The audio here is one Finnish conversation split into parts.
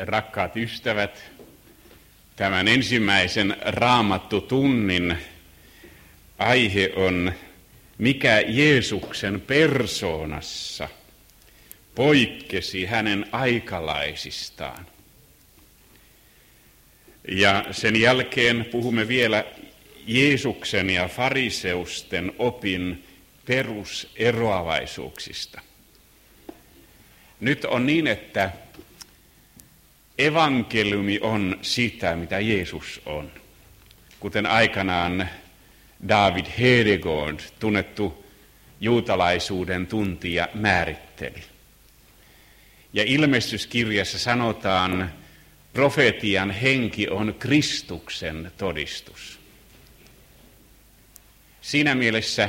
rakkaat ystävät, tämän ensimmäisen raamattutunnin aihe on mikä Jeesuksen persoonassa poikkesi hänen aikalaisistaan. Ja sen jälkeen puhumme vielä Jeesuksen ja fariseusten opin peruseroavaisuuksista. Nyt on niin, että evankeliumi on sitä, mitä Jeesus on. Kuten aikanaan David Hedegaard, tunnettu juutalaisuuden tuntija, määritteli. Ja ilmestyskirjassa sanotaan, profetian henki on Kristuksen todistus. Siinä mielessä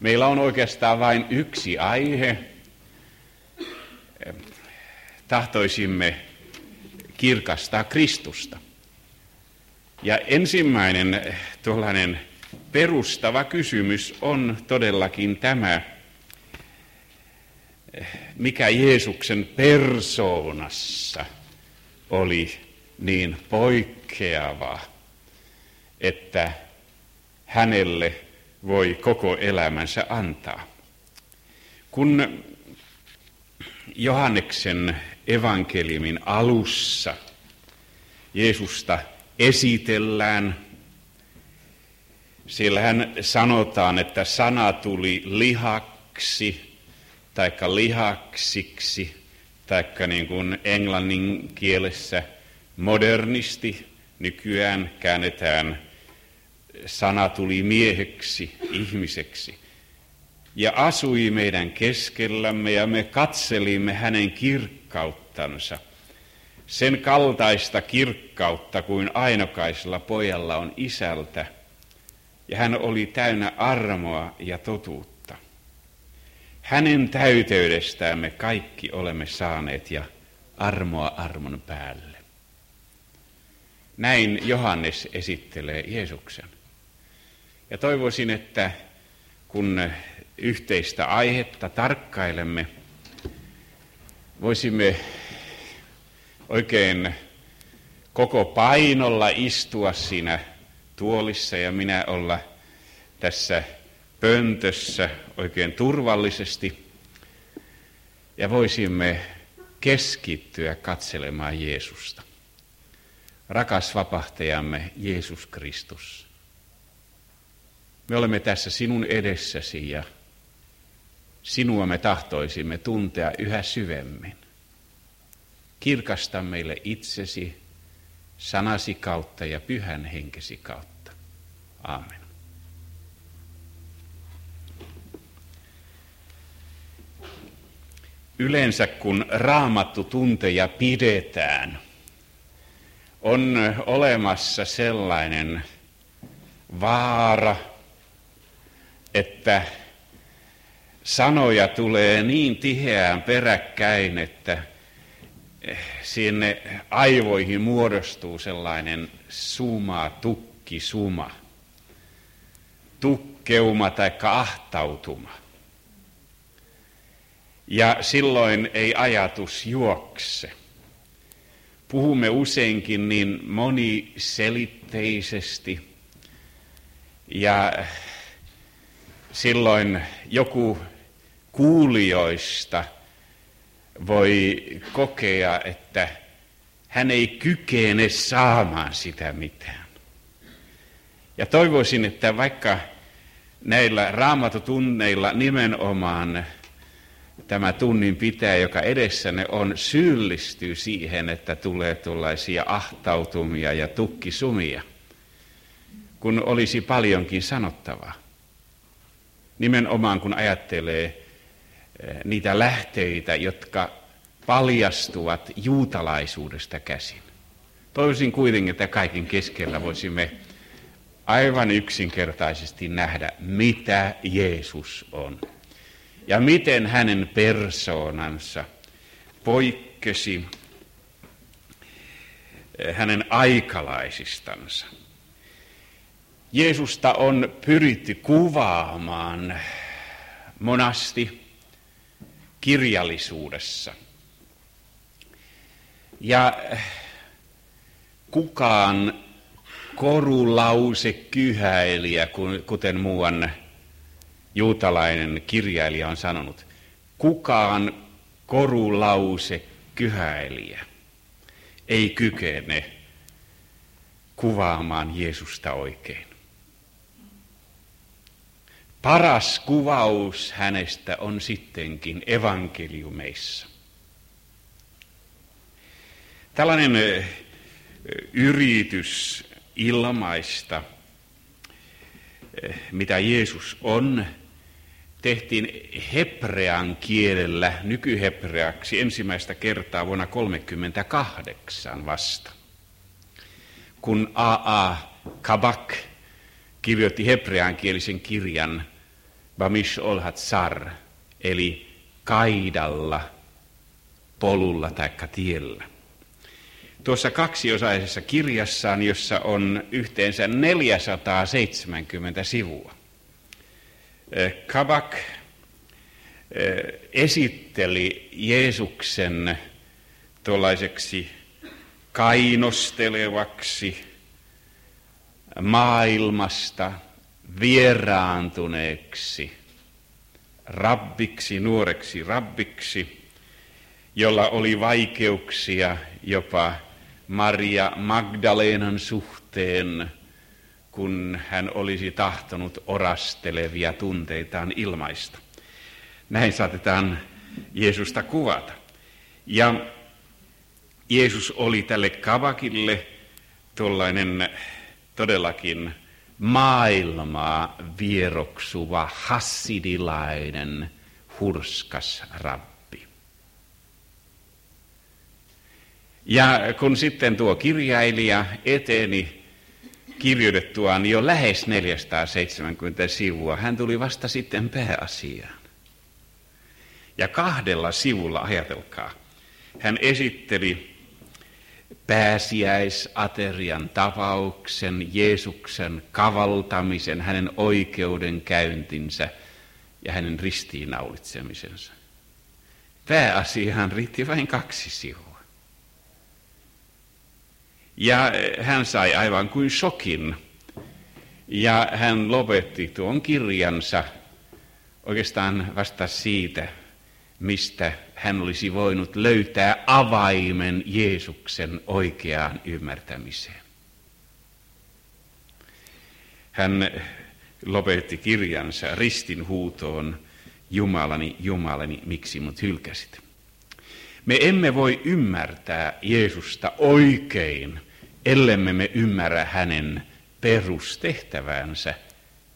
meillä on oikeastaan vain yksi aihe. Tahtoisimme kirkastaa Kristusta. Ja ensimmäinen tuollainen perustava kysymys on todellakin tämä, mikä Jeesuksen persoonassa oli niin poikkeava, että hänelle voi koko elämänsä antaa. Kun Johanneksen evankeliumin alussa. Jeesusta esitellään. Siellähän sanotaan, että sana tuli lihaksi, taikka lihaksiksi, taikka niin kuin englannin kielessä modernisti nykyään käännetään sana tuli mieheksi, ihmiseksi. Ja asui meidän keskellämme ja me katselimme hänen kirkkauttansa. Sen kaltaista kirkkautta kuin ainokaisella pojalla on isältä – ja hän oli täynnä armoa ja totuutta. Hänen täyteydestään me kaikki olemme saaneet ja armoa armon päälle. Näin Johannes esittelee Jeesuksen. Ja toivoisin, että kun yhteistä aihetta tarkkailemme, voisimme oikein koko painolla istua siinä tuolissa ja minä olla tässä pöntössä oikein turvallisesti ja voisimme keskittyä katselemaan Jeesusta. Rakas vapahtajamme Jeesus Kristus. Me olemme tässä sinun edessäsi ja sinua me tahtoisimme tuntea yhä syvemmin. Kirkasta meille itsesi sanasi kautta ja pyhän henkesi kautta. Aamen. Yleensä kun raamattu tunteja pidetään, on olemassa sellainen vaara, että sanoja tulee niin tiheään peräkkäin, että sinne aivoihin muodostuu sellainen suma, tukki, suma, tukkeuma tai ahtautuma. Ja silloin ei ajatus juokse. Puhumme useinkin niin moniselitteisesti ja silloin joku kuulijoista – voi kokea, että hän ei kykene saamaan sitä mitään. Ja toivoisin, että vaikka näillä raamatutunneilla nimenomaan tämä tunnin pitää, joka edessänne on, syyllistyy siihen, että tulee tuollaisia ahtautumia ja tukkisumia, kun olisi paljonkin sanottavaa. Nimenomaan kun ajattelee niitä lähteitä, jotka paljastuvat juutalaisuudesta käsin. Toivoisin kuitenkin, että kaiken keskellä voisimme aivan yksinkertaisesti nähdä, mitä Jeesus on. Ja miten hänen persoonansa poikkesi eh, hänen aikalaisistansa. Jeesusta on pyritty kuvaamaan monasti kirjallisuudessa. Ja kukaan korulause kyhäilijä, kuten muuan juutalainen kirjailija on sanonut, kukaan korulause kyhäilijä ei kykene kuvaamaan Jeesusta oikein. Paras kuvaus hänestä on sittenkin evankeliumeissa. Tällainen yritys ilmaista, mitä Jeesus on, tehtiin hebrean kielellä nykyhebreaksi ensimmäistä kertaa vuonna 1938 vasta. Kun A.A. Kabak kirjoitti hebreankielisen kirjan Bamish Olhat Sar, eli kaidalla, polulla tai tiellä. Tuossa kaksiosaisessa kirjassaan, jossa on yhteensä 470 sivua, eh, Kabak eh, esitteli Jeesuksen tuollaiseksi kainostelevaksi, maailmasta vieraantuneeksi rabbiksi, nuoreksi rabbiksi, jolla oli vaikeuksia jopa Maria Magdalenan suhteen, kun hän olisi tahtonut orastelevia tunteitaan ilmaista. Näin saatetaan Jeesusta kuvata. Ja Jeesus oli tälle kavakille tuollainen todellakin maailmaa vieroksuva hassidilainen hurskas rabbi. Ja kun sitten tuo kirjailija eteni kirjoitettuaan jo lähes 470 sivua, hän tuli vasta sitten pääasiaan. Ja kahdella sivulla, ajatelkaa, hän esitteli pääsiäisaterian tapauksen, Jeesuksen kavaltamisen, hänen oikeudenkäyntinsä ja hänen ristiinnaulitsemisensa. Pääasiaan riitti vain kaksi sivua. Ja hän sai aivan kuin shokin. Ja hän lopetti tuon kirjansa oikeastaan vasta siitä, mistä hän olisi voinut löytää avaimen Jeesuksen oikeaan ymmärtämiseen. Hän lopetti kirjansa ristin huutoon, Jumalani, Jumalani, miksi mut hylkäsit? Me emme voi ymmärtää Jeesusta oikein, ellemme me ymmärrä hänen perustehtävänsä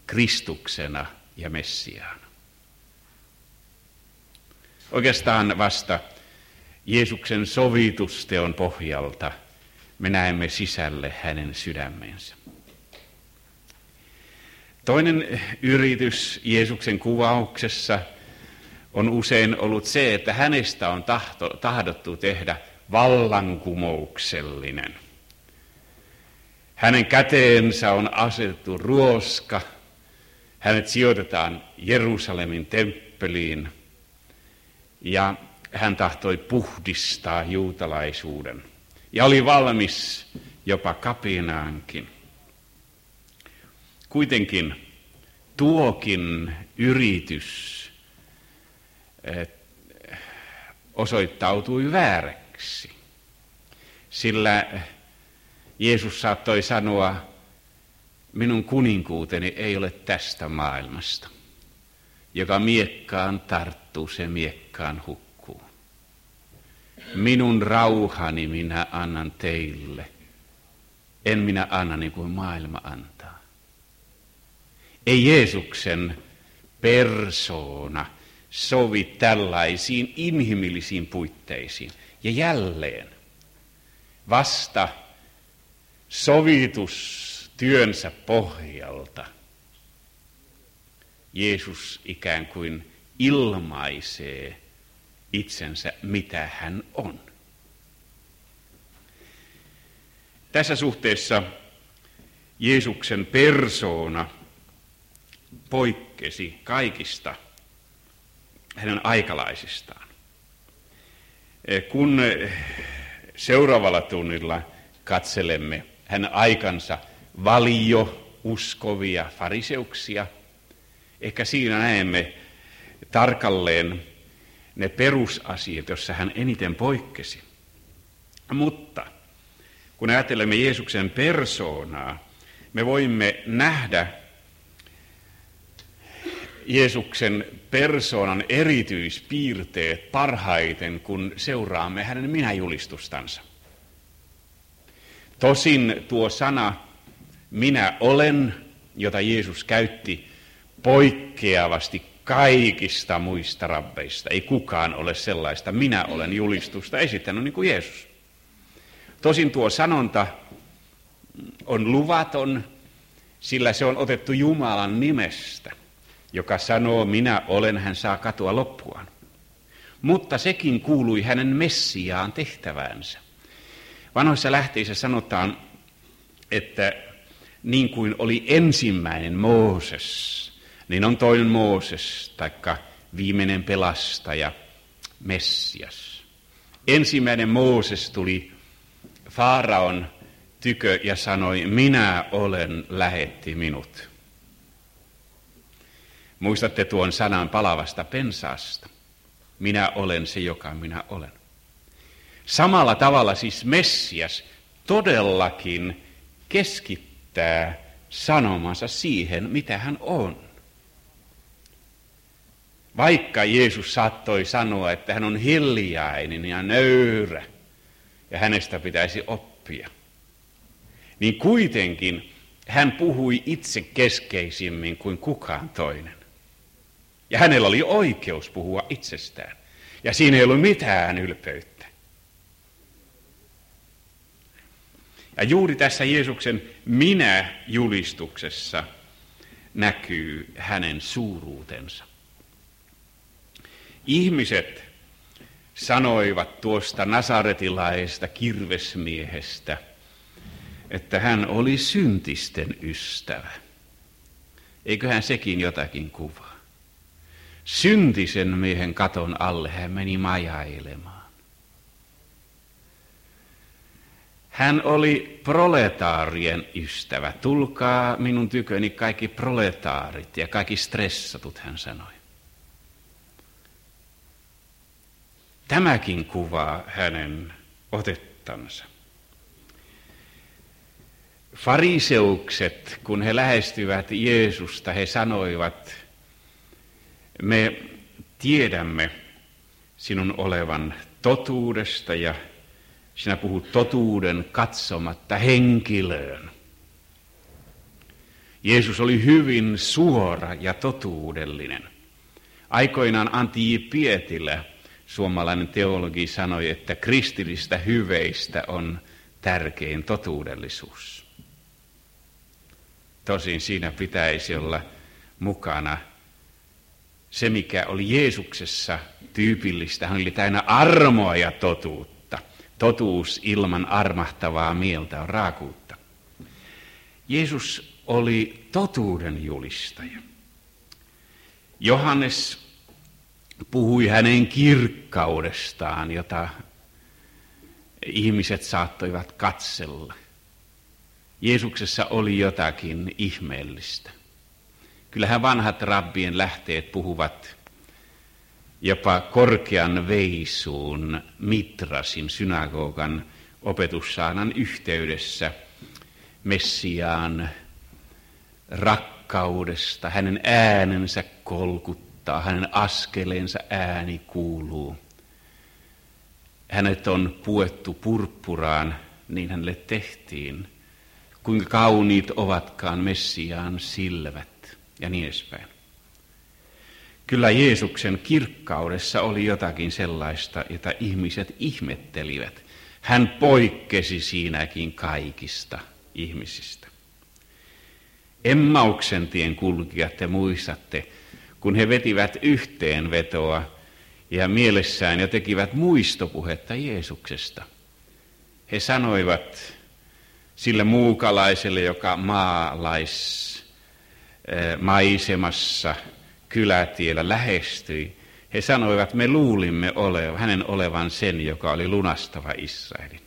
Kristuksena ja Messiaana. Oikeastaan vasta Jeesuksen sovitusteon pohjalta me näemme sisälle hänen sydämensä. Toinen yritys Jeesuksen kuvauksessa on usein ollut se, että hänestä on tahto, tahdottu tehdä vallankumouksellinen. Hänen käteensä on asetettu ruoska, hänet sijoitetaan Jerusalemin temppeliin – ja hän tahtoi puhdistaa juutalaisuuden ja oli valmis jopa kapinaankin. Kuitenkin tuokin yritys eh, osoittautui vääräksi, sillä Jeesus saattoi sanoa, minun kuninkuuteni ei ole tästä maailmasta. Joka miekkaan tarttuu, se miekkaan hukkuu. Minun rauhani minä annan teille. En minä anna niin kuin maailma antaa. Ei Jeesuksen persoona sovi tällaisiin inhimillisiin puitteisiin. Ja jälleen vasta sovitustyönsä pohjalta – Jeesus ikään kuin ilmaisee itsensä, mitä hän on. Tässä suhteessa Jeesuksen persoona poikkesi kaikista hänen aikalaisistaan. Kun Seuraavalla tunnilla katselemme hän aikansa valio uskovia fariseuksia. Ehkä siinä näemme tarkalleen ne perusasiat, joissa hän eniten poikkesi. Mutta kun ajattelemme Jeesuksen persoonaa, me voimme nähdä Jeesuksen persoonan erityispiirteet parhaiten, kun seuraamme hänen minä-julistustansa. Tosin tuo sana minä olen, jota Jeesus käytti poikkeavasti kaikista muista rabbeista. Ei kukaan ole sellaista minä olen julistusta esittänyt niin kuin Jeesus. Tosin tuo sanonta on luvaton, sillä se on otettu Jumalan nimestä, joka sanoo minä olen, hän saa katua loppuaan. Mutta sekin kuului hänen Messiaan tehtäväänsä. Vanhoissa lähteissä sanotaan, että niin kuin oli ensimmäinen Mooses, niin on toinen Mooses, taikka viimeinen pelastaja, Messias. Ensimmäinen Mooses tuli Faaraon tykö ja sanoi, minä olen, lähetti minut. Muistatte tuon sanan palavasta pensaasta. Minä olen se, joka minä olen. Samalla tavalla siis Messias todellakin keskittää sanomansa siihen, mitä hän on. Vaikka Jeesus saattoi sanoa, että hän on hiljainen ja nöyrä ja hänestä pitäisi oppia, niin kuitenkin hän puhui itse keskeisimmin kuin kukaan toinen. Ja hänellä oli oikeus puhua itsestään. Ja siinä ei ollut mitään ylpeyttä. Ja juuri tässä Jeesuksen minä-julistuksessa näkyy hänen suuruutensa. Ihmiset sanoivat tuosta nasaretilaista kirvesmiehestä, että hän oli syntisten ystävä. Eiköhän sekin jotakin kuvaa. Syntisen miehen katon alle hän meni majailemaan. Hän oli proletaarien ystävä. Tulkaa minun tyköni kaikki proletaarit ja kaikki stressatut, hän sanoi. Tämäkin kuvaa hänen otettansa. Fariseukset, kun he lähestyivät Jeesusta, he sanoivat, me tiedämme sinun olevan totuudesta ja sinä puhut totuuden katsomatta henkilöön. Jeesus oli hyvin suora ja totuudellinen. Aikoinaan Antti. Pietilä suomalainen teologi sanoi, että kristillistä hyveistä on tärkein totuudellisuus. Tosin siinä pitäisi olla mukana se, mikä oli Jeesuksessa tyypillistä. Hän oli täynnä armoa ja totuutta. Totuus ilman armahtavaa mieltä on raakuutta. Jeesus oli totuuden julistaja. Johannes puhui hänen kirkkaudestaan, jota ihmiset saattoivat katsella. Jeesuksessa oli jotakin ihmeellistä. Kyllähän vanhat rabbien lähteet puhuvat jopa korkean veisuun Mitrasin synagogan opetussaanan yhteydessä Messiaan rakkaudesta, hänen äänensä kolkut auttaa, hänen askeleensa ääni kuuluu. Hänet on puettu purppuraan, niin hänelle tehtiin. Kuinka kauniit ovatkaan Messiaan silmät ja niin edespäin. Kyllä Jeesuksen kirkkaudessa oli jotakin sellaista, jota ihmiset ihmettelivät. Hän poikkesi siinäkin kaikista ihmisistä. Emmauksen tien kulkijat, te muistatte, kun he vetivät yhteenvetoa ja mielessään ja tekivät muistopuhetta Jeesuksesta. He sanoivat sille muukalaiselle, joka maalaismaisemassa eh, kylätiellä lähestyi, he sanoivat, me luulimme olevan hänen olevan sen, joka oli lunastava Israelin.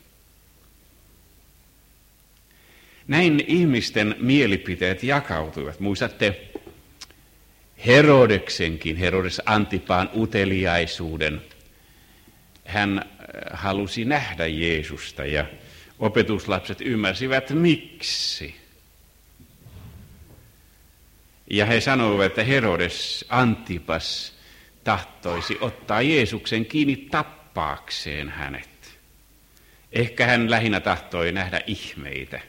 Näin ihmisten mielipiteet jakautuivat. Muistatte Herodeksenkin, Herodes Antipaan uteliaisuuden. Hän äh, halusi nähdä Jeesusta ja opetuslapset ymmärsivät miksi. Ja he sanoivat, että Herodes Antipas tahtoisi ottaa Jeesuksen kiinni tappaakseen hänet. Ehkä hän lähinnä tahtoi nähdä ihmeitä.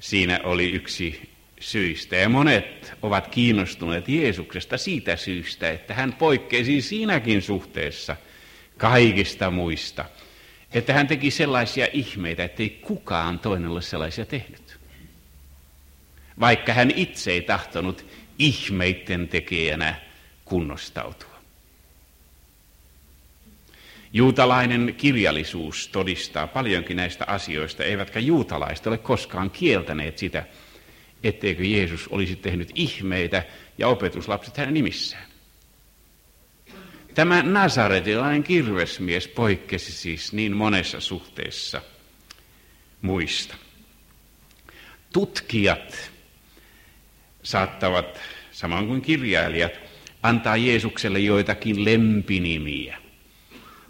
Siinä oli yksi syistä. Ja monet ovat kiinnostuneet Jeesuksesta siitä syystä, että hän poikkeisi siinäkin suhteessa kaikista muista. Että hän teki sellaisia ihmeitä, ettei kukaan toinen ole sellaisia tehnyt. Vaikka hän itse ei tahtonut ihmeiden tekijänä kunnostautua. Juutalainen kirjallisuus todistaa paljonkin näistä asioista, eivätkä juutalaiset ole koskaan kieltäneet sitä, etteikö Jeesus olisi tehnyt ihmeitä ja opetuslapset hänen nimissään. Tämä nasaretilainen kirvesmies poikkesi siis niin monessa suhteessa muista. Tutkijat saattavat, samoin kuin kirjailijat, antaa Jeesukselle joitakin lempinimiä.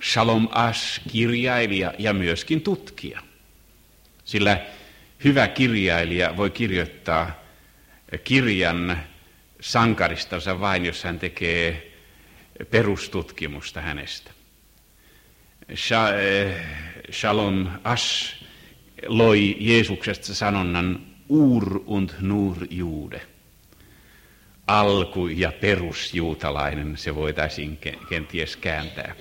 Shalom Ash, kirjailija ja myöskin tutkija. Sillä hyvä kirjailija voi kirjoittaa kirjan sankaristansa vain, jos hän tekee perustutkimusta hänestä. Eh, Shalom Ash loi Jeesuksesta sanonnan Ur und Nur Jude. Alku- ja perusjuutalainen se voitaisiin kenties kääntää.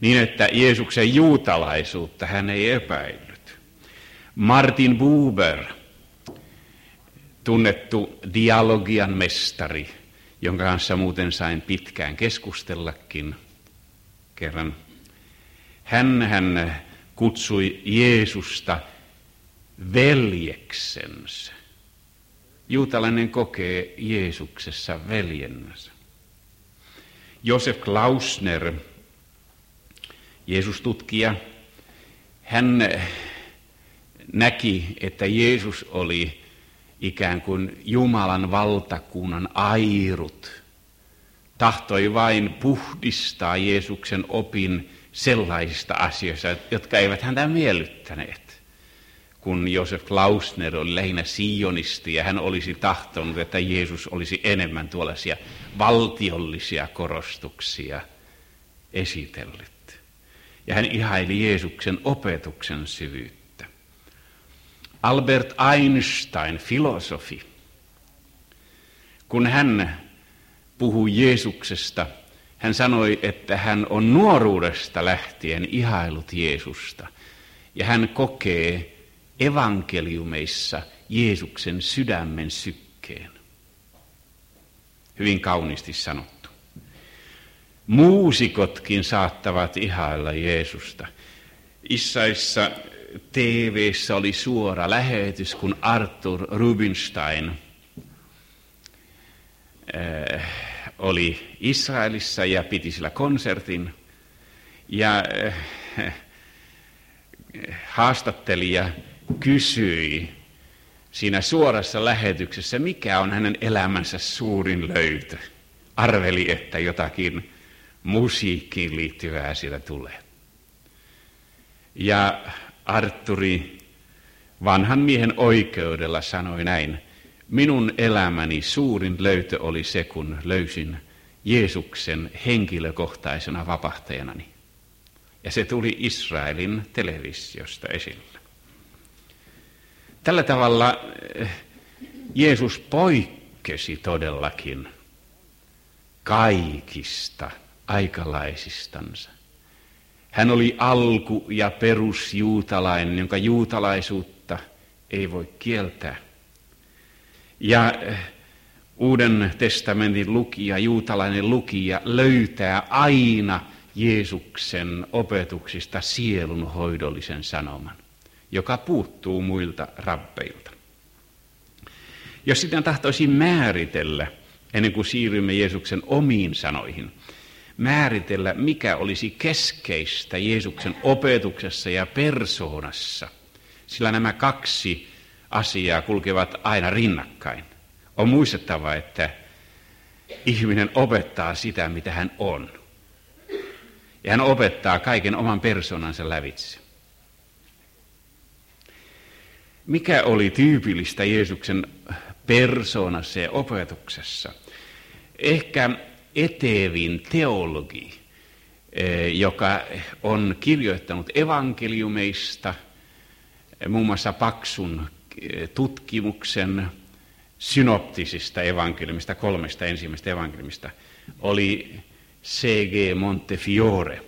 Niin, että Jeesuksen juutalaisuutta hän ei epäillyt. Martin Buber, tunnettu dialogian mestari, jonka kanssa muuten sain pitkään keskustellakin kerran. Hän, hän kutsui Jeesusta veljeksensä. Juutalainen kokee Jeesuksessa veljennänsä. Josef Klausner, Jeesus-tutkija, hän näki, että Jeesus oli ikään kuin Jumalan valtakunnan airut. Tahtoi vain puhdistaa Jeesuksen opin sellaisista asioista, jotka eivät häntä miellyttäneet. Kun Josef Klausner oli lähinnä sionisti ja hän olisi tahtonut, että Jeesus olisi enemmän tuollaisia valtiollisia korostuksia esitellyt. Ja hän ihaili Jeesuksen opetuksen syvyyttä. Albert Einstein, filosofi, kun hän puhui Jeesuksesta, hän sanoi, että hän on nuoruudesta lähtien ihailut Jeesusta. Ja hän kokee evankeliumeissa Jeesuksen sydämen sykkeen. Hyvin kauniisti sanottu. Muusikotkin saattavat ihailla Jeesusta. Issaissa tv oli suora lähetys, kun Arthur Rubinstein äh, oli Israelissa ja piti sillä konsertin. Ja äh, haastattelija kysyi siinä suorassa lähetyksessä, mikä on hänen elämänsä suurin löytö. Arveli, että jotakin musiikkiin liittyvää siellä tulee. Ja Arturi vanhan miehen oikeudella sanoi näin, minun elämäni suurin löytö oli se, kun löysin Jeesuksen henkilökohtaisena vapahtajanani. Ja se tuli Israelin televisiosta esille. Tällä tavalla eh, Jeesus poikkesi todellakin kaikista aikalaisistansa. Hän oli alku- ja perusjuutalainen, jonka juutalaisuutta ei voi kieltää. Ja eh, Uuden testamentin lukija, juutalainen lukija, löytää aina Jeesuksen opetuksista sielunhoidollisen sanoman, joka puuttuu muilta rabbeilta. Jos sitten tahtoisin määritellä, ennen kuin siirrymme Jeesuksen omiin sanoihin, määritellä, mikä olisi keskeistä Jeesuksen opetuksessa ja persoonassa. Sillä nämä kaksi asiaa kulkevat aina rinnakkain. On muistettava, että ihminen opettaa sitä, mitä hän on. Ja hän opettaa kaiken oman persoonansa lävitse. Mikä oli tyypillistä Jeesuksen persoonassa ja opetuksessa? Ehkä etevin teologi, eh, joka on kirjoittanut evankeliumeista, muun muassa paksun eh, tutkimuksen synoptisista evankeliumista, kolmesta ensimmäistä evankeliumista, oli C.G. Montefiore,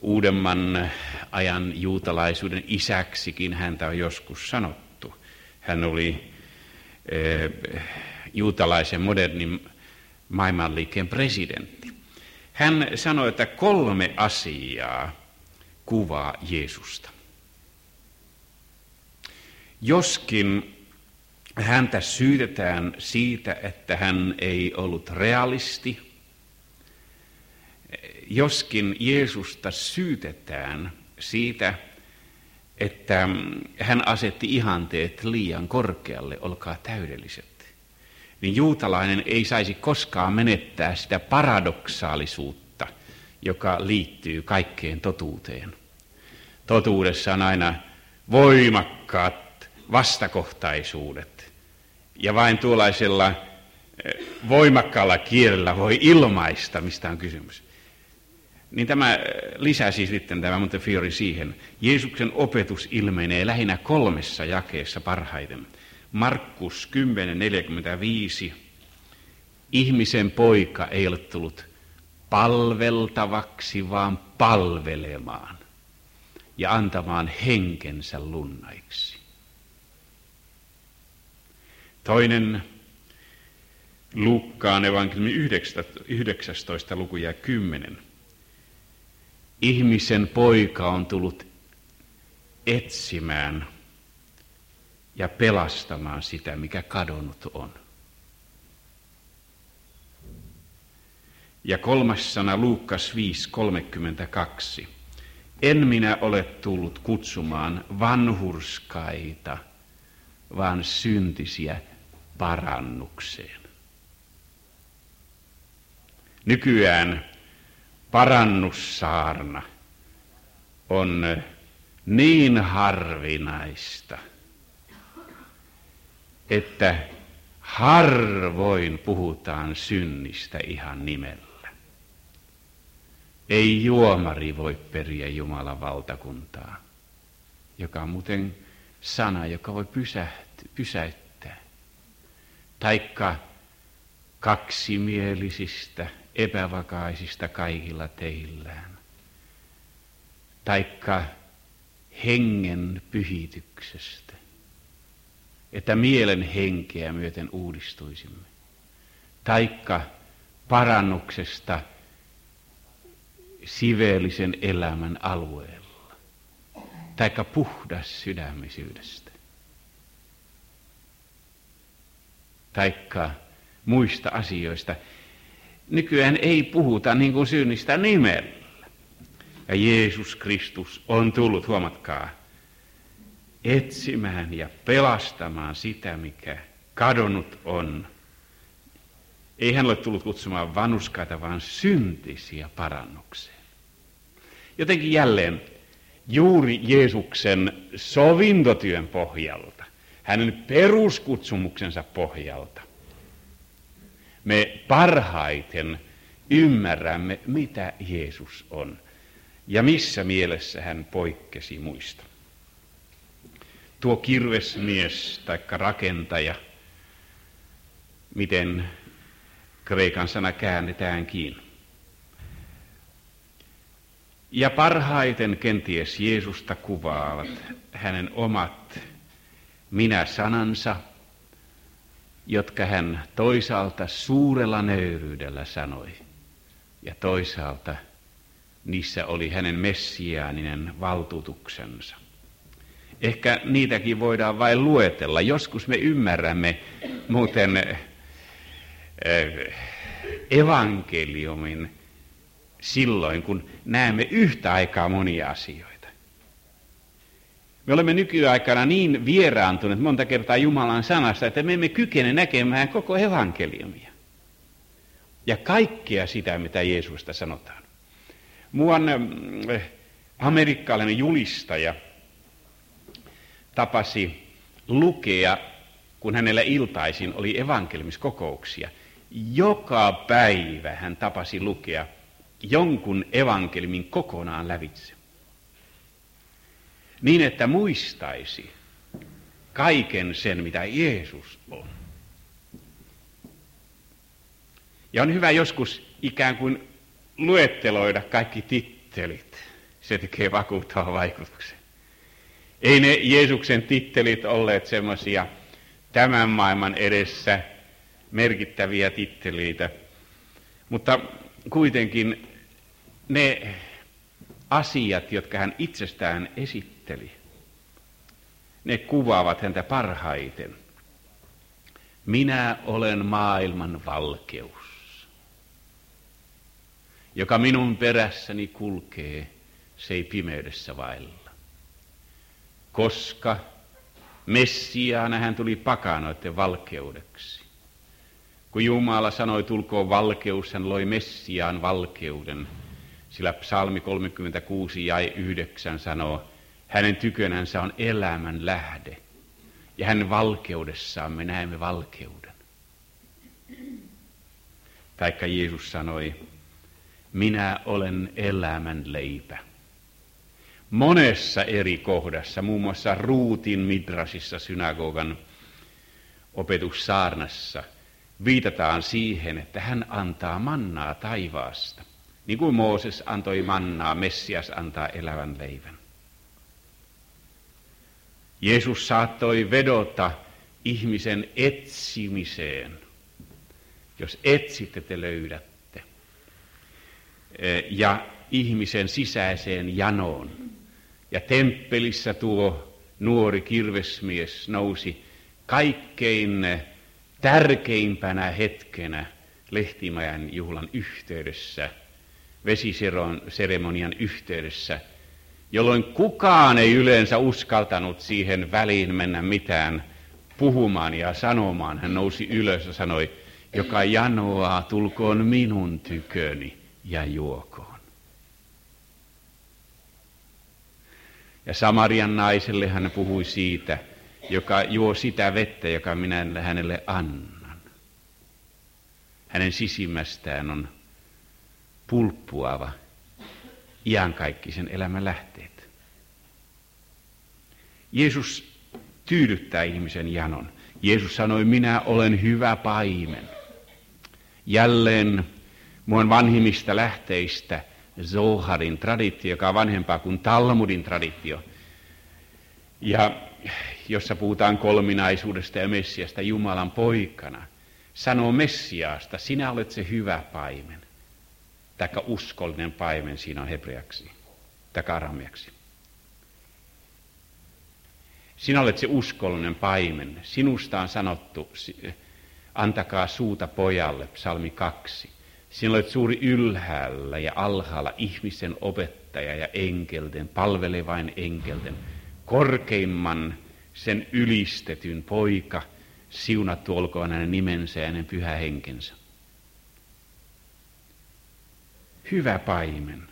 uudemman ajan juutalaisuuden isäksikin häntä on joskus sanottu. Hän oli eh, juutalaisen modernin maailmanliikkeen presidentti. Hän sanoi, että kolme asiaa kuvaa Jeesusta. Joskin häntä syytetään siitä, että hän ei ollut realisti, joskin Jeesusta syytetään siitä, että hän asetti ihanteet liian korkealle, olkaa täydelliset, niin juutalainen ei saisi koskaan menettää sitä paradoksaalisuutta, joka liittyy kaikkeen totuuteen. Totuudessa on aina voimakkaat vastakohtaisuudet, ja vain tuollaisella eh, voimakkaalla kielellä voi ilmaista, mistä on kysymys. Niin tämä lisäsi sitten tämä Montefiori siihen. Jeesuksen opetus ilmenee lähinnä kolmessa jakeessa parhaiten. Markus 10.45. Ihmisen poika ei ole tullut palveltavaksi, vaan palvelemaan ja antamaan henkensä lunnaiksi. Toinen Lukkaan evankeliumi 19. luku ja 10 ihmisen poika on tullut etsimään ja pelastamaan sitä, mikä kadonnut on. Ja kolmas sana Luukas 5.32. En minä ole tullut kutsumaan vanhurskaita, vaan syntisiä parannukseen. Nykyään parannussaarna on niin harvinaista, että harvoin puhutaan synnistä ihan nimellä. Ei juomari voi periä Jumalan valtakuntaa, joka on muuten sana, joka voi pysäyttää. Taikka kaksimielisistä epävakaisista kaikilla teillään. Taikka hengen pyhityksestä, että mielen henkeä myöten uudistuisimme. Taikka parannuksesta siveellisen elämän alueella. Taikka puhdas sydämisyydestä. Taikka muista asioista, nykyään ei puhuta niin kuin synnistä nimellä. Ja Jeesus Kristus on tullut, huomatkaa, etsimään ja pelastamaan sitä, mikä kadonnut on. Ei hän ole tullut kutsumaan vanuskaita, vaan syntisiä parannukseen. Jotenkin jälleen juuri Jeesuksen sovintotyön pohjalta, hänen peruskutsumuksensa pohjalta, me parhaiten ymmärrämme, mitä Jeesus on ja missä mielessä hän poikkesi muista. Tuo kirvesmies tai rakentaja, miten kreikan sana käännetäänkin. Ja parhaiten kenties Jeesusta kuvaavat hänen omat minä-sanansa – jotka hän toisaalta suurella nöyryydellä sanoi, ja toisaalta niissä oli hänen messiaaninen valtuutuksensa. Ehkä niitäkin voidaan vain luetella. Joskus me ymmärrämme muuten eh, evankeliumin silloin, kun näemme yhtä aikaa monia asioita. Me olemme nykyaikana niin vieraantuneet monta kertaa Jumalan sanasta, että me emme kykene näkemään koko evankeliumia. Ja kaikkea sitä, mitä Jeesusta sanotaan. Muuan äh, amerikkalainen julistaja tapasi lukea, kun hänellä iltaisin oli evankelimiskokouksia. Joka päivä hän tapasi lukea jonkun evankelimin kokonaan lävitse. Niin, että muistaisi kaiken sen, mitä Jeesus on. Ja on hyvä joskus ikään kuin luetteloida kaikki tittelit. Se tekee vakuuttavan vaikutuksen. Ei ne Jeesuksen tittelit olleet semmoisia tämän maailman edessä merkittäviä titteleitä, mutta kuitenkin ne asiat, jotka hän itsestään esitteli, ne kuvaavat häntä parhaiten. Minä olen maailman valkeus. Joka minun perässäni kulkee, se ei pimeydessä vailla. Koska Messiaana hän tuli pakanoiden valkeudeksi. Kun Jumala sanoi, tulkoon valkeus, hän loi Messiaan valkeuden. Sillä psalmi 36 ja 9 sanoo, hänen tykönänsä on elämän lähde. Ja hänen valkeudessaan me näemme valkeuden. Taikka Jeesus sanoi, minä olen elämän leipä. Monessa eri kohdassa, muun muassa Ruutin Midrasissa synagogan opetussaarnassa, viitataan siihen, että hän antaa mannaa taivaasta. Niin kuin Mooses antoi mannaa, Messias antaa elävän leivän. Jeesus saattoi vedota ihmisen etsimiseen. Jos etsitte, te löydät ja ihmisen sisäiseen janoon. Ja temppelissä tuo nuori kirvesmies nousi kaikkein tärkeimpänä hetkenä Lehtimäen juhlan yhteydessä, vesiseremonian yhteydessä, jolloin kukaan ei yleensä uskaltanut siihen väliin mennä mitään puhumaan ja sanomaan. Hän nousi ylös ja sanoi, joka janoaa, tulkoon minun tyköni ja juokoon. Ja Samarian naiselle hän puhui siitä, joka juo sitä vettä, joka minä hänelle annan. Hänen sisimmästään on pulppuava iankaikkisen elämän lähteet. Jeesus tyydyttää ihmisen janon. Jeesus sanoi, minä olen hyvä paimen. Jälleen Muun vanhimmista lähteistä Zoharin traditio, joka on vanhempaa kuin Talmudin traditio, ja jossa puhutaan kolminaisuudesta ja Messiasta Jumalan poikana, sanoo Messiaasta, sinä olet se hyvä paimen, taikka uskollinen paimen, siinä on hebreaksi, tai arameaksi. Sinä olet se uskollinen paimen. Sinusta on sanottu, antakaa suuta pojalle, psalmi 2. Sinä olet suuri ylhäällä ja alhaalla ihmisen opettaja ja enkelten, palvelevain enkelten, korkeimman sen ylistetyn poika, siunattu olkoon hänen nimensä ja hänen pyhä henkensä. Hyvä paimen.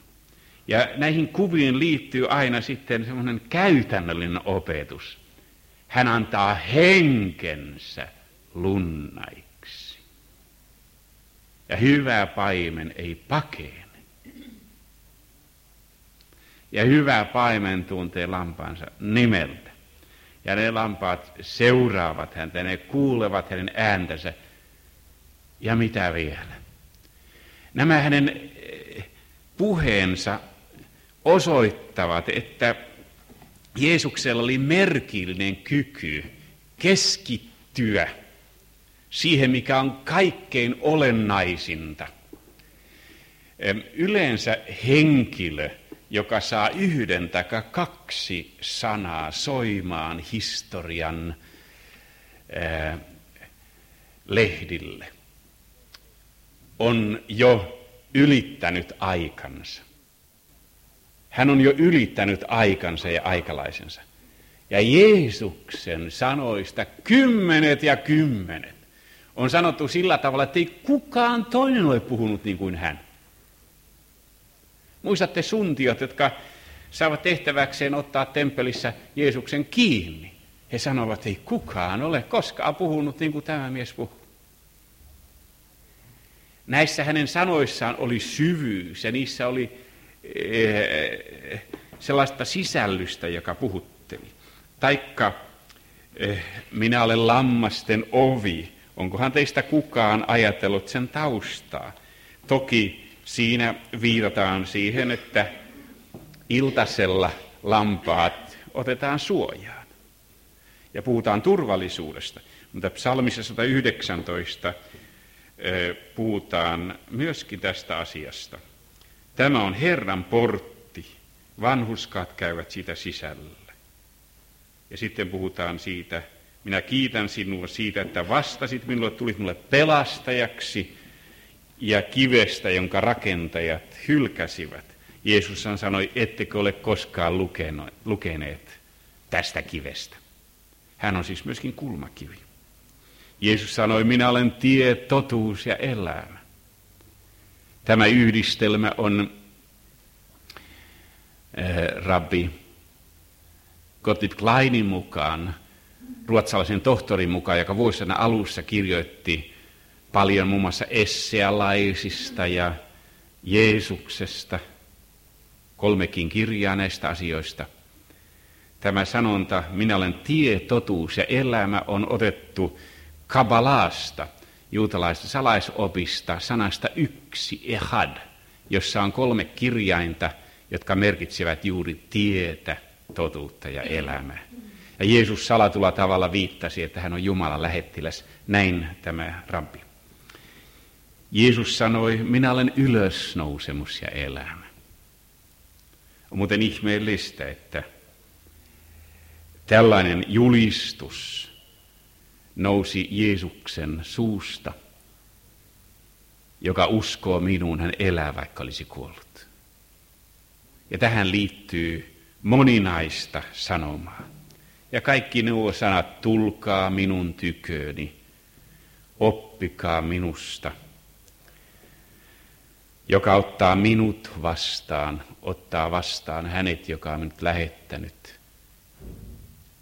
Ja näihin kuviin liittyy aina sitten semmoinen käytännöllinen opetus. Hän antaa henkensä lunnai. Ja hyvä paimen ei pakene. Ja hyvä paimen tuntee lampaansa nimeltä. Ja ne lampaat seuraavat häntä, ne kuulevat hänen ääntänsä. Ja mitä vielä? Nämä hänen eh, puheensa osoittavat, että Jeesuksella oli merkillinen kyky keskittyä siihen, mikä on kaikkein olennaisinta. Yleensä henkilö, joka saa yhden tai kaksi sanaa soimaan historian ää, lehdille, on jo ylittänyt aikansa. Hän on jo ylittänyt aikansa ja aikalaisensa. Ja Jeesuksen sanoista kymmenet ja kymmenet on sanottu sillä tavalla, että ei kukaan toinen ole puhunut niin kuin hän. Muistatte suntiot, jotka saavat tehtäväkseen ottaa temppelissä Jeesuksen kiinni. He sanovat, että ei kukaan ole koskaan puhunut niin kuin tämä mies puhuu. Näissä hänen sanoissaan oli syvyys ja niissä oli eh, sellaista sisällystä, joka puhutteli. Taikka eh, minä olen lammasten ovi. Onkohan teistä kukaan ajatellut sen taustaa? Toki siinä viitataan siihen, että iltasella lampaat otetaan suojaan. Ja puhutaan turvallisuudesta. Mutta psalmissa 119 puhutaan myöskin tästä asiasta. Tämä on Herran portti. Vanhuskaat käyvät sitä sisällä. Ja sitten puhutaan siitä, minä kiitän sinua siitä, että vastasit minulle, tulit minulle pelastajaksi ja kivestä, jonka rakentajat hylkäsivät. Jeesus sanoi, ettekö ole koskaan lukeneet tästä kivestä. Hän on siis myöskin kulmakivi. Jeesus sanoi, minä olen tie, totuus ja elämä. Tämä yhdistelmä on äh, rabbi Gottlieb Kleinin mukaan, ruotsalaisen tohtorin mukaan, joka vuosina alussa kirjoitti paljon muun muassa essealaisista ja Jeesuksesta, kolmekin kirjaa näistä asioista. Tämä sanonta, minä olen tie, totuus ja elämä, on otettu Kabalaasta, juutalaista salaisopista, sanasta yksi, ehad, jossa on kolme kirjainta, jotka merkitsevät juuri tietä, totuutta ja elämää. Ja Jeesus salatulla tavalla viittasi, että hän on Jumalan lähettiläs. Näin tämä rabbi. Jeesus sanoi, minä olen ylösnousemus ja elämä. On muuten ihmeellistä, että tällainen julistus nousi Jeesuksen suusta, joka uskoo minuun, hän elää vaikka olisi kuollut. Ja tähän liittyy moninaista sanomaa. Ja kaikki nuo sanat, tulkaa minun tyköni, oppikaa minusta. Joka ottaa minut vastaan, ottaa vastaan hänet, joka on minut lähettänyt.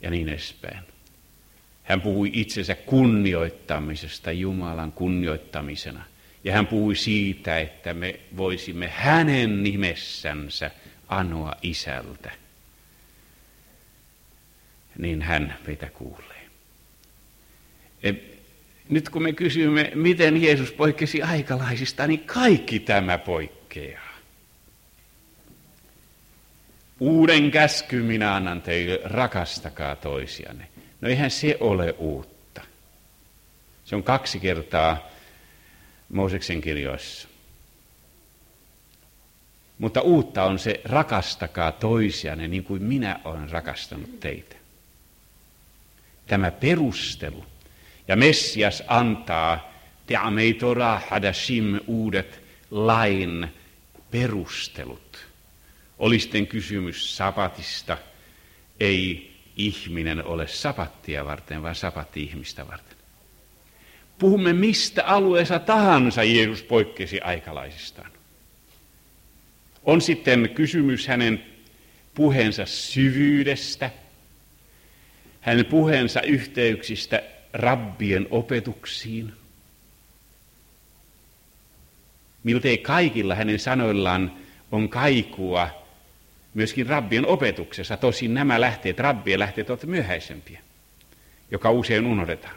Ja niin edespäin. Hän puhui itsensä kunnioittamisesta Jumalan kunnioittamisena. Ja hän puhui siitä, että me voisimme hänen nimessänsä anoa isältä. Niin hän meitä kuulee. E, nyt kun me kysymme, miten Jeesus poikkesi aikalaisista, niin kaikki tämä poikkeaa. Uuden käsky minä annan teille, rakastakaa toisianne. No eihän se ole uutta. Se on kaksi kertaa Mooseksen kirjoissa. Mutta uutta on se, rakastakaa toisianne niin kuin minä olen rakastanut teitä. Tämä perustelu. Ja Messias antaa Teamei Torah Hadashim uudet lain perustelut. Oli sitten kysymys sapatista, ei ihminen ole sapattia varten, vaan sapatti ihmistä varten. Puhumme mistä alueessa tahansa Jeesus poikkesi aikalaisistaan. On sitten kysymys hänen puheensa syvyydestä, hänen puheensa yhteyksistä rabbien opetuksiin. Miltei kaikilla hänen sanoillaan on kaikua myöskin rabbien opetuksessa. Tosin nämä lähteet, rabbien lähteet ovat myöhäisempiä, joka usein unohdetaan.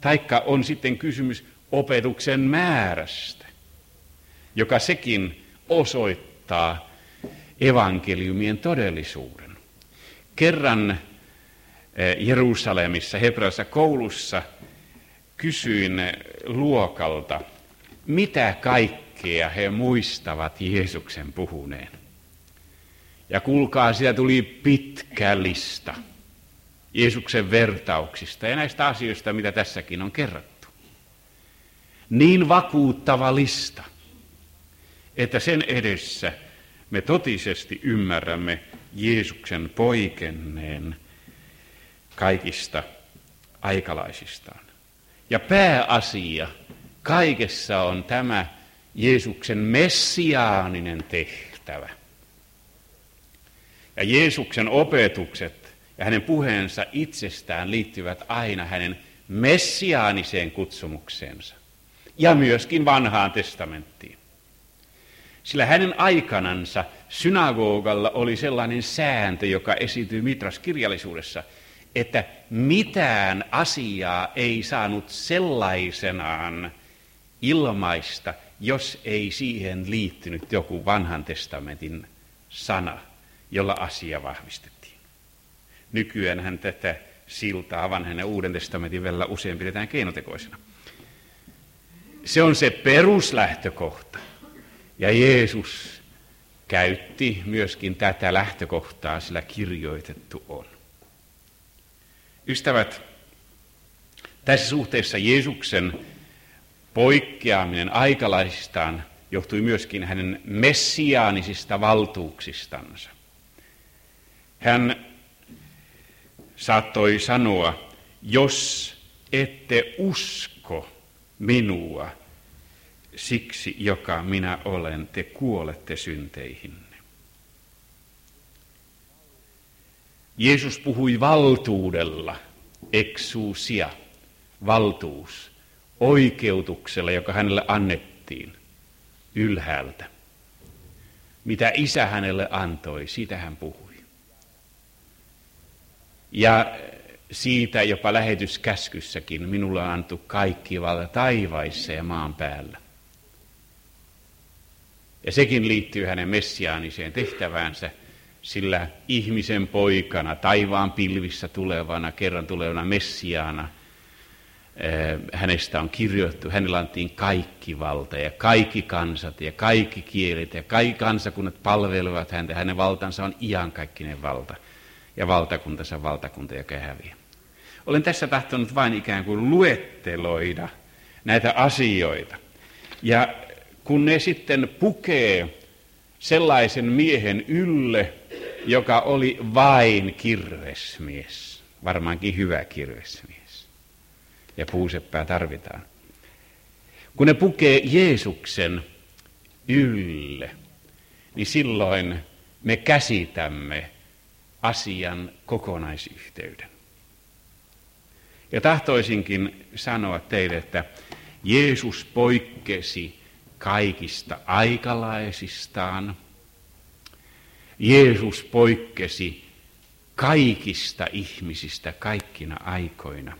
Taikka on sitten kysymys opetuksen määrästä, joka sekin osoittaa evankeliumien todellisuuden. Kerran Jerusalemissa, Hebrassa koulussa kysyin luokalta, mitä kaikkea he muistavat Jeesuksen puhuneen. Ja kuulkaa, siitä tuli pitkä lista Jeesuksen vertauksista ja näistä asioista, mitä tässäkin on kerrattu. Niin vakuuttava lista, että sen edessä me totisesti ymmärrämme Jeesuksen poikenneen kaikista aikalaisistaan. Ja pääasia kaikessa on tämä Jeesuksen messiaaninen tehtävä. Ja Jeesuksen opetukset ja hänen puheensa itsestään liittyvät aina hänen messiaaniseen kutsumukseensa ja myöskin vanhaan testamenttiin. Sillä hänen aikanansa synagogalla oli sellainen sääntö, joka esityy Mitras-kirjallisuudessa, että mitään asiaa ei saanut sellaisenaan ilmaista, jos ei siihen liittynyt joku vanhan testamentin sana, jolla asia vahvistettiin. Nykyään tätä siltaa vanhan ja uuden testamentin välillä usein pidetään keinotekoisena. Se on se peruslähtökohta. Ja Jeesus käytti myöskin tätä lähtökohtaa, sillä kirjoitettu on. Ystävät, tässä suhteessa Jeesuksen poikkeaminen aikalaisistaan johtui myöskin hänen messiaanisista valtuuksistansa. Hän saattoi sanoa, jos ette usko minua, siksi joka minä olen, te kuolette synteihinne. Jeesus puhui valtuudella, eksuusia, valtuus, oikeutuksella, joka hänelle annettiin ylhäältä. Mitä isä hänelle antoi, siitä hän puhui. Ja siitä jopa lähetyskäskyssäkin minulle on antu kaikki valta taivaissa ja maan päällä. Ja sekin liittyy hänen messiaaniseen tehtäväänsä, sillä ihmisen poikana, taivaan pilvissä tulevana, kerran tulevana messiaana, eh, hänestä on kirjoittu, hänellä antiin kaikki valta ja kaikki kansat ja kaikki kielet ja kaikki kansakunnat palvelevat häntä. Hänen valtansa on iankaikkinen valta ja valtakuntansa valtakunta, joka häviää. Olen tässä tahtonut vain ikään kuin luetteloida näitä asioita. Ja kun ne sitten pukee sellaisen miehen ylle, joka oli vain kirvesmies, varmaankin hyvä kirvesmies, ja puuseppää tarvitaan. Kun ne pukee Jeesuksen ylle, niin silloin me käsitämme asian kokonaisyhteyden. Ja tahtoisinkin sanoa teille, että Jeesus poikkesi kaikista aikalaisistaan. Jeesus poikkesi kaikista ihmisistä kaikkina aikoina.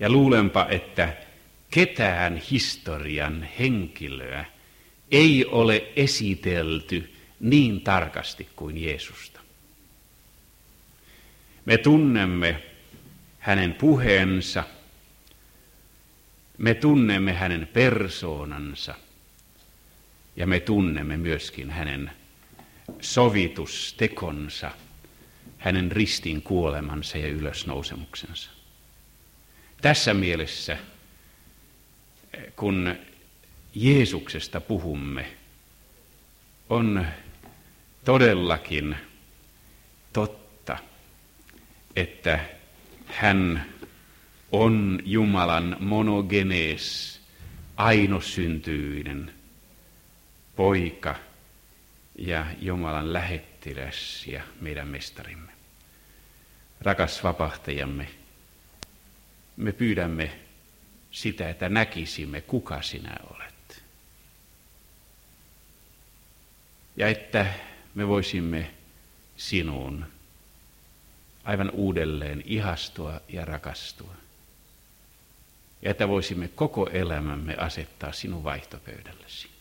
Ja luulenpa, että ketään historian henkilöä ei ole esitelty niin tarkasti kuin Jeesusta. Me tunnemme hänen puheensa, me tunnemme hänen persoonansa ja me tunnemme myöskin hänen sovitustekonsa, hänen ristin kuolemansa ja ylösnousemuksensa. Tässä mielessä, kun Jeesuksesta puhumme, on todellakin totta, että hän on Jumalan monogenees, ainosyntyinen poika ja Jumalan lähettiläs ja meidän mestarimme. Rakas vapahtajamme, me pyydämme sitä, että näkisimme, kuka sinä olet. Ja että me voisimme sinuun aivan uudelleen ihastua ja rakastua. Ja että voisimme koko elämämme asettaa sinun vaihtopöydällesi.